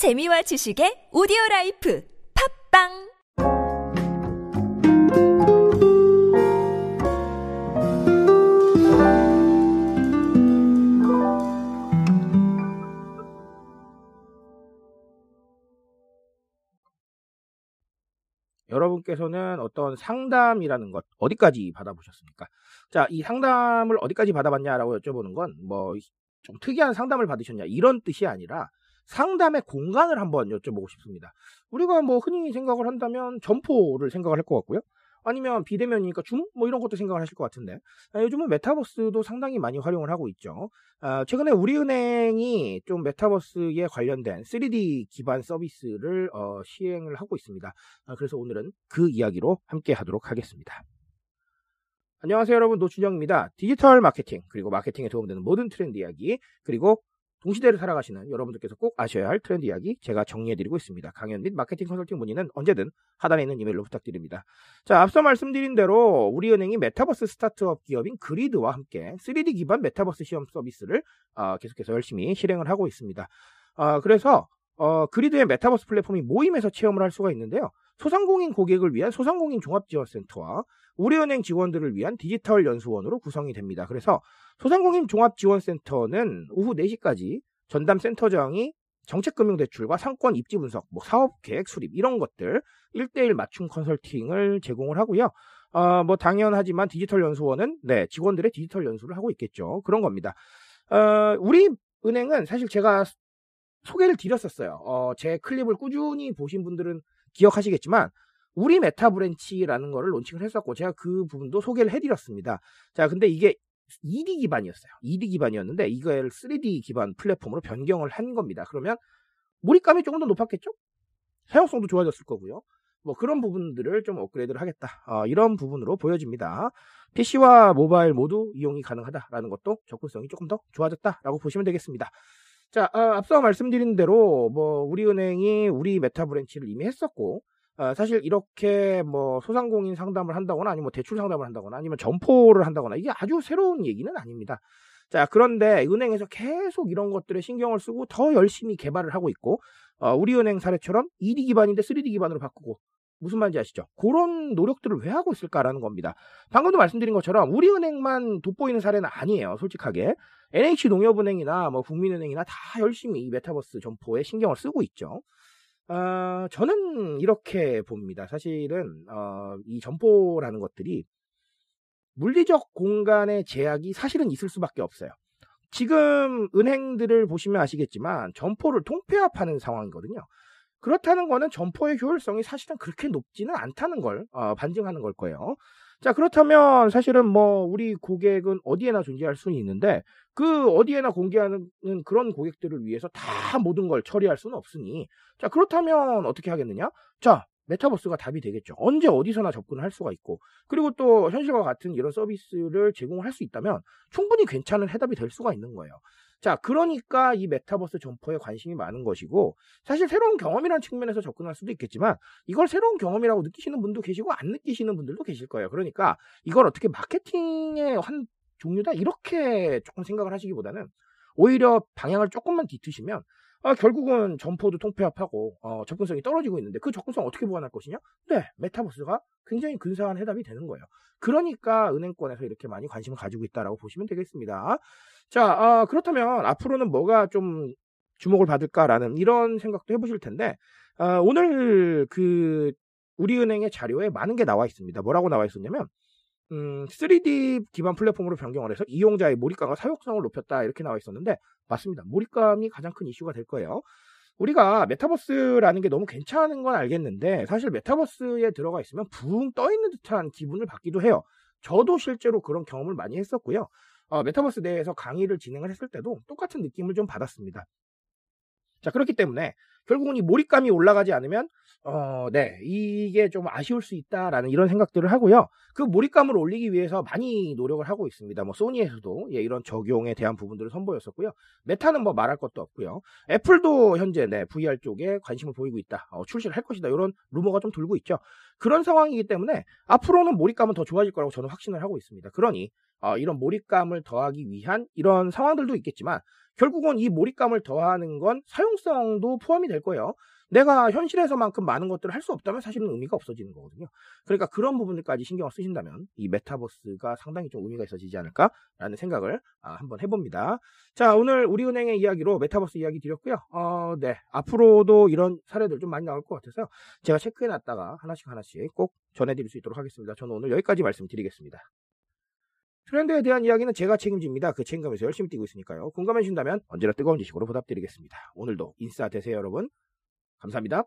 재미와 지식의 오디오 라이프 팝빵 여러분께서는 어떤 상담이라는 것 어디까지 받아보셨습니까? 자, 이 상담을 어디까지 받아봤냐라고 여쭤보는 건 뭐 좀 특이한 상담을 받으셨냐 이런 뜻이 아니라 상담의 공간을 한번 여쭤보고 싶습니다. 우리가 뭐 흔히 생각을 한다면 점포를 생각을 할 것 같고요. 아니면 비대면이니까 줌? 뭐 이런 것도 생각을 하실 것 같은데 아, 요즘은 메타버스도 상당히 많이 활용을 하고 있죠. 아, 최근에 우리은행이 좀 메타버스에 관련된 3D 기반 서비스를 어, 시행을 하고 있습니다. 아, 그래서 오늘은 그 이야기로 함께 하도록 하겠습니다. 안녕하세요 여러분 노준영입니다. 디지털 마케팅 그리고 마케팅에 도움되는 모든 트렌드 이야기 그리고 동시대를 살아가시는 여러분들께서 꼭 아셔야 할 트렌드 이야기 제가 정리해드리고 있습니다. 강연 및 마케팅 컨설팅 문의는 언제든 하단에 있는 이메일로 부탁드립니다. 자, 앞서 말씀드린 대로 우리은행이 메타버스 스타트업 기업인 그리드와 함께 3D 기반 메타버스 시험 서비스를 어, 계속해서 열심히 실행을 하고 있습니다. 어, 그래서 어, 그리드의 메타버스 플랫폼이 모임에서 체험을 할 수가 있는데요. 소상공인 고객을 위한 소상공인 종합지원센터와 우리은행 직원들을 위한 디지털 연수원으로 구성이 됩니다. 그래서 소상공인 종합지원센터는 오후 4시까지 전담 센터장이 정책금융대출과 상권 입지 분석, 뭐 사업 계획 수립 이런 것들 1대1 맞춤 컨설팅을 제공을 하고요. 어, 뭐 당연하지만 디지털 연수원은 네 직원들의 디지털 연수를 하고 있겠죠. 그런 겁니다. 어, 우리 은행은 사실 제가 소개를 드렸었어요. 어, 제 클립을 꾸준히 보신 분들은 기억하시겠지만 우리 메타 브랜치라는 거를 론칭을 했었고 제가 그 부분도 소개를 해드렸습니다. 자, 근데 이게 2D 기반이었어요. 2D 기반이었는데 이걸 3D 기반 플랫폼으로 변경을 한 겁니다. 그러면 몰입감이 조금 더 높았겠죠? 사용성도 좋아졌을 거고요. 뭐 그런 부분들을 좀 업그레이드를 하겠다. 어, 이런 부분으로 보여집니다. PC와 모바일 모두 이용이 가능하다라는 것도 접근성이 조금 더 좋아졌다라고 보시면 되겠습니다. 자, 어, 앞서 말씀드린 대로 뭐 우리은행이 우리 메타 브랜치를 이미 했었고 어, 사실 이렇게 뭐 소상공인 상담을 한다거나 아니면 뭐 대출 상담을 한다거나 아니면 점포를 한다거나 이게 아주 새로운 얘기는 아닙니다. 자, 그런데 은행에서 계속 이런 것들에 신경을 쓰고 더 열심히 개발을 하고 있고, 어, 우리은행 사례처럼 2D 기반인데 3D 기반으로 바꾸고, 무슨 말인지 아시죠? 그런 노력들을 왜 하고 있을까라는 겁니다. 방금도 말씀드린 것처럼 우리은행만 돋보이는 사례는 아니에요. 솔직하게. NH농협은행이나 뭐 국민은행이나 다 열심히 이 메타버스 점포에 신경을 쓰고 있죠. 어, 저는 이렇게 봅니다. 사실은 어, 이 점포라는 것들이 물리적 공간의 제약이 사실은 있을 수밖에 없어요. 지금 은행들을 보시면 아시겠지만 점포를 통폐합하는 상황이거든요. 그렇다는 거는 점포의 효율성이 사실은 그렇게 높지는 않다는 걸 어, 반증하는 걸 거예요. 자 그렇다면 사실은 뭐 우리 고객은 어디에나 존재할 수는 있는데 그 어디에나 공개하는 그런 고객들을 위해서 다 모든 걸 처리할 수는 없으니 자 그렇다면 어떻게 하겠느냐? 자 메타버스가 답이 되겠죠. 언제 어디서나 접근을 할 수가 있고 그리고 또 현실과 같은 이런 서비스를 제공할 수 있다면 충분히 괜찮은 해답이 될 수가 있는 거예요. 자, 그러니까 이 메타버스 점포에 관심이 많은 것이고, 사실 새로운 경험이라는 측면에서 접근할 수도 있겠지만, 이걸 새로운 경험이라고 느끼시는 분도 계시고, 안 느끼시는 분들도 계실 거예요. 그러니까, 이걸 어떻게 마케팅의 한 종류다? 이렇게 조금 생각을 하시기보다는, 오히려 방향을 조금만 뒤트시면, 아, 결국은 점포도 통폐합하고 어, 접근성이 떨어지고 있는데 그 접근성 어떻게 보완할 것이냐? 네, 메타버스가 굉장히 근사한 해답이 되는 거예요. 그러니까 은행권에서 이렇게 많이 관심을 가지고 있다라고 보시면 되겠습니다. 자, 아, 그렇다면 앞으로는 뭐가 좀 주목을 받을까라는 이런 생각도 해보실 텐데 아, 오늘 그 우리은행의 자료에 많은 게 나와 있습니다. 뭐라고 나와 있었냐면 음, 3D 기반 플랫폼으로 변경을 해서 이용자의 몰입감과 사용성을 높였다 이렇게 나와 있었는데 맞습니다. 몰입감이 가장 큰 이슈가 될 거예요. 우리가 메타버스라는 게 너무 괜찮은 건 알겠는데 사실 메타버스에 들어가 있으면 붕 떠 있는 듯한 기분을 받기도 해요. 저도 실제로 그런 경험을 많이 했었고요. 어, 메타버스 내에서 강의를 진행을 했을 때도 똑같은 느낌을 좀 받았습니다. 자, 그렇기 때문에 결국은 이 몰입감이 올라가지 않으면 어, 네, 이게 좀 아쉬울 수 있다라는 이런 생각들을 하고요. 그 몰입감을 올리기 위해서 많이 노력을 하고 있습니다. 뭐 소니에서도 예, 이런 적용에 대한 부분들을 선보였었고요. 메타는 뭐 말할 것도 없고요. 애플도 현재 네, VR 쪽에 관심을 보이고 있다. 어, 출시를 할 것이다. 이런 루머가 좀 돌고 있죠. 그런 상황이기 때문에 앞으로는 몰입감은 더 좋아질 거라고 저는 확신을 하고 있습니다. 그러니 어, 이런 몰입감을 더하기 위한 이런 상황들도 있겠지만 결국은 이 몰입감을 더하는 건 사용성도 포함이 될 거예요. 내가 현실에서만큼 많은 것들을 할 수 없다면 사실은 의미가 없어지는 거거든요. 그러니까 그런 부분들까지 신경을 쓰신다면 이 메타버스가 상당히 좀 의미가 있어지지 않을까라는 생각을 아, 한번 해봅니다. 자, 오늘 우리은행의 이야기로 메타버스 이야기 드렸고요. 어, 네. 앞으로도 이런 사례들 좀 많이 나올 것 같아서 제가 체크해놨다가 하나씩 하나씩 꼭 전해드릴 수 있도록 하겠습니다. 저는 오늘 여기까지 말씀드리겠습니다. 트렌드에 대한 이야기는 제가 책임집니다. 그 책임감에서 열심히 뛰고 있으니까요. 공감해 주신다면 언제나 뜨거운 지식으로 보답드리겠습니다. 오늘도 인싸 되세요, 여러분. 감사합니다.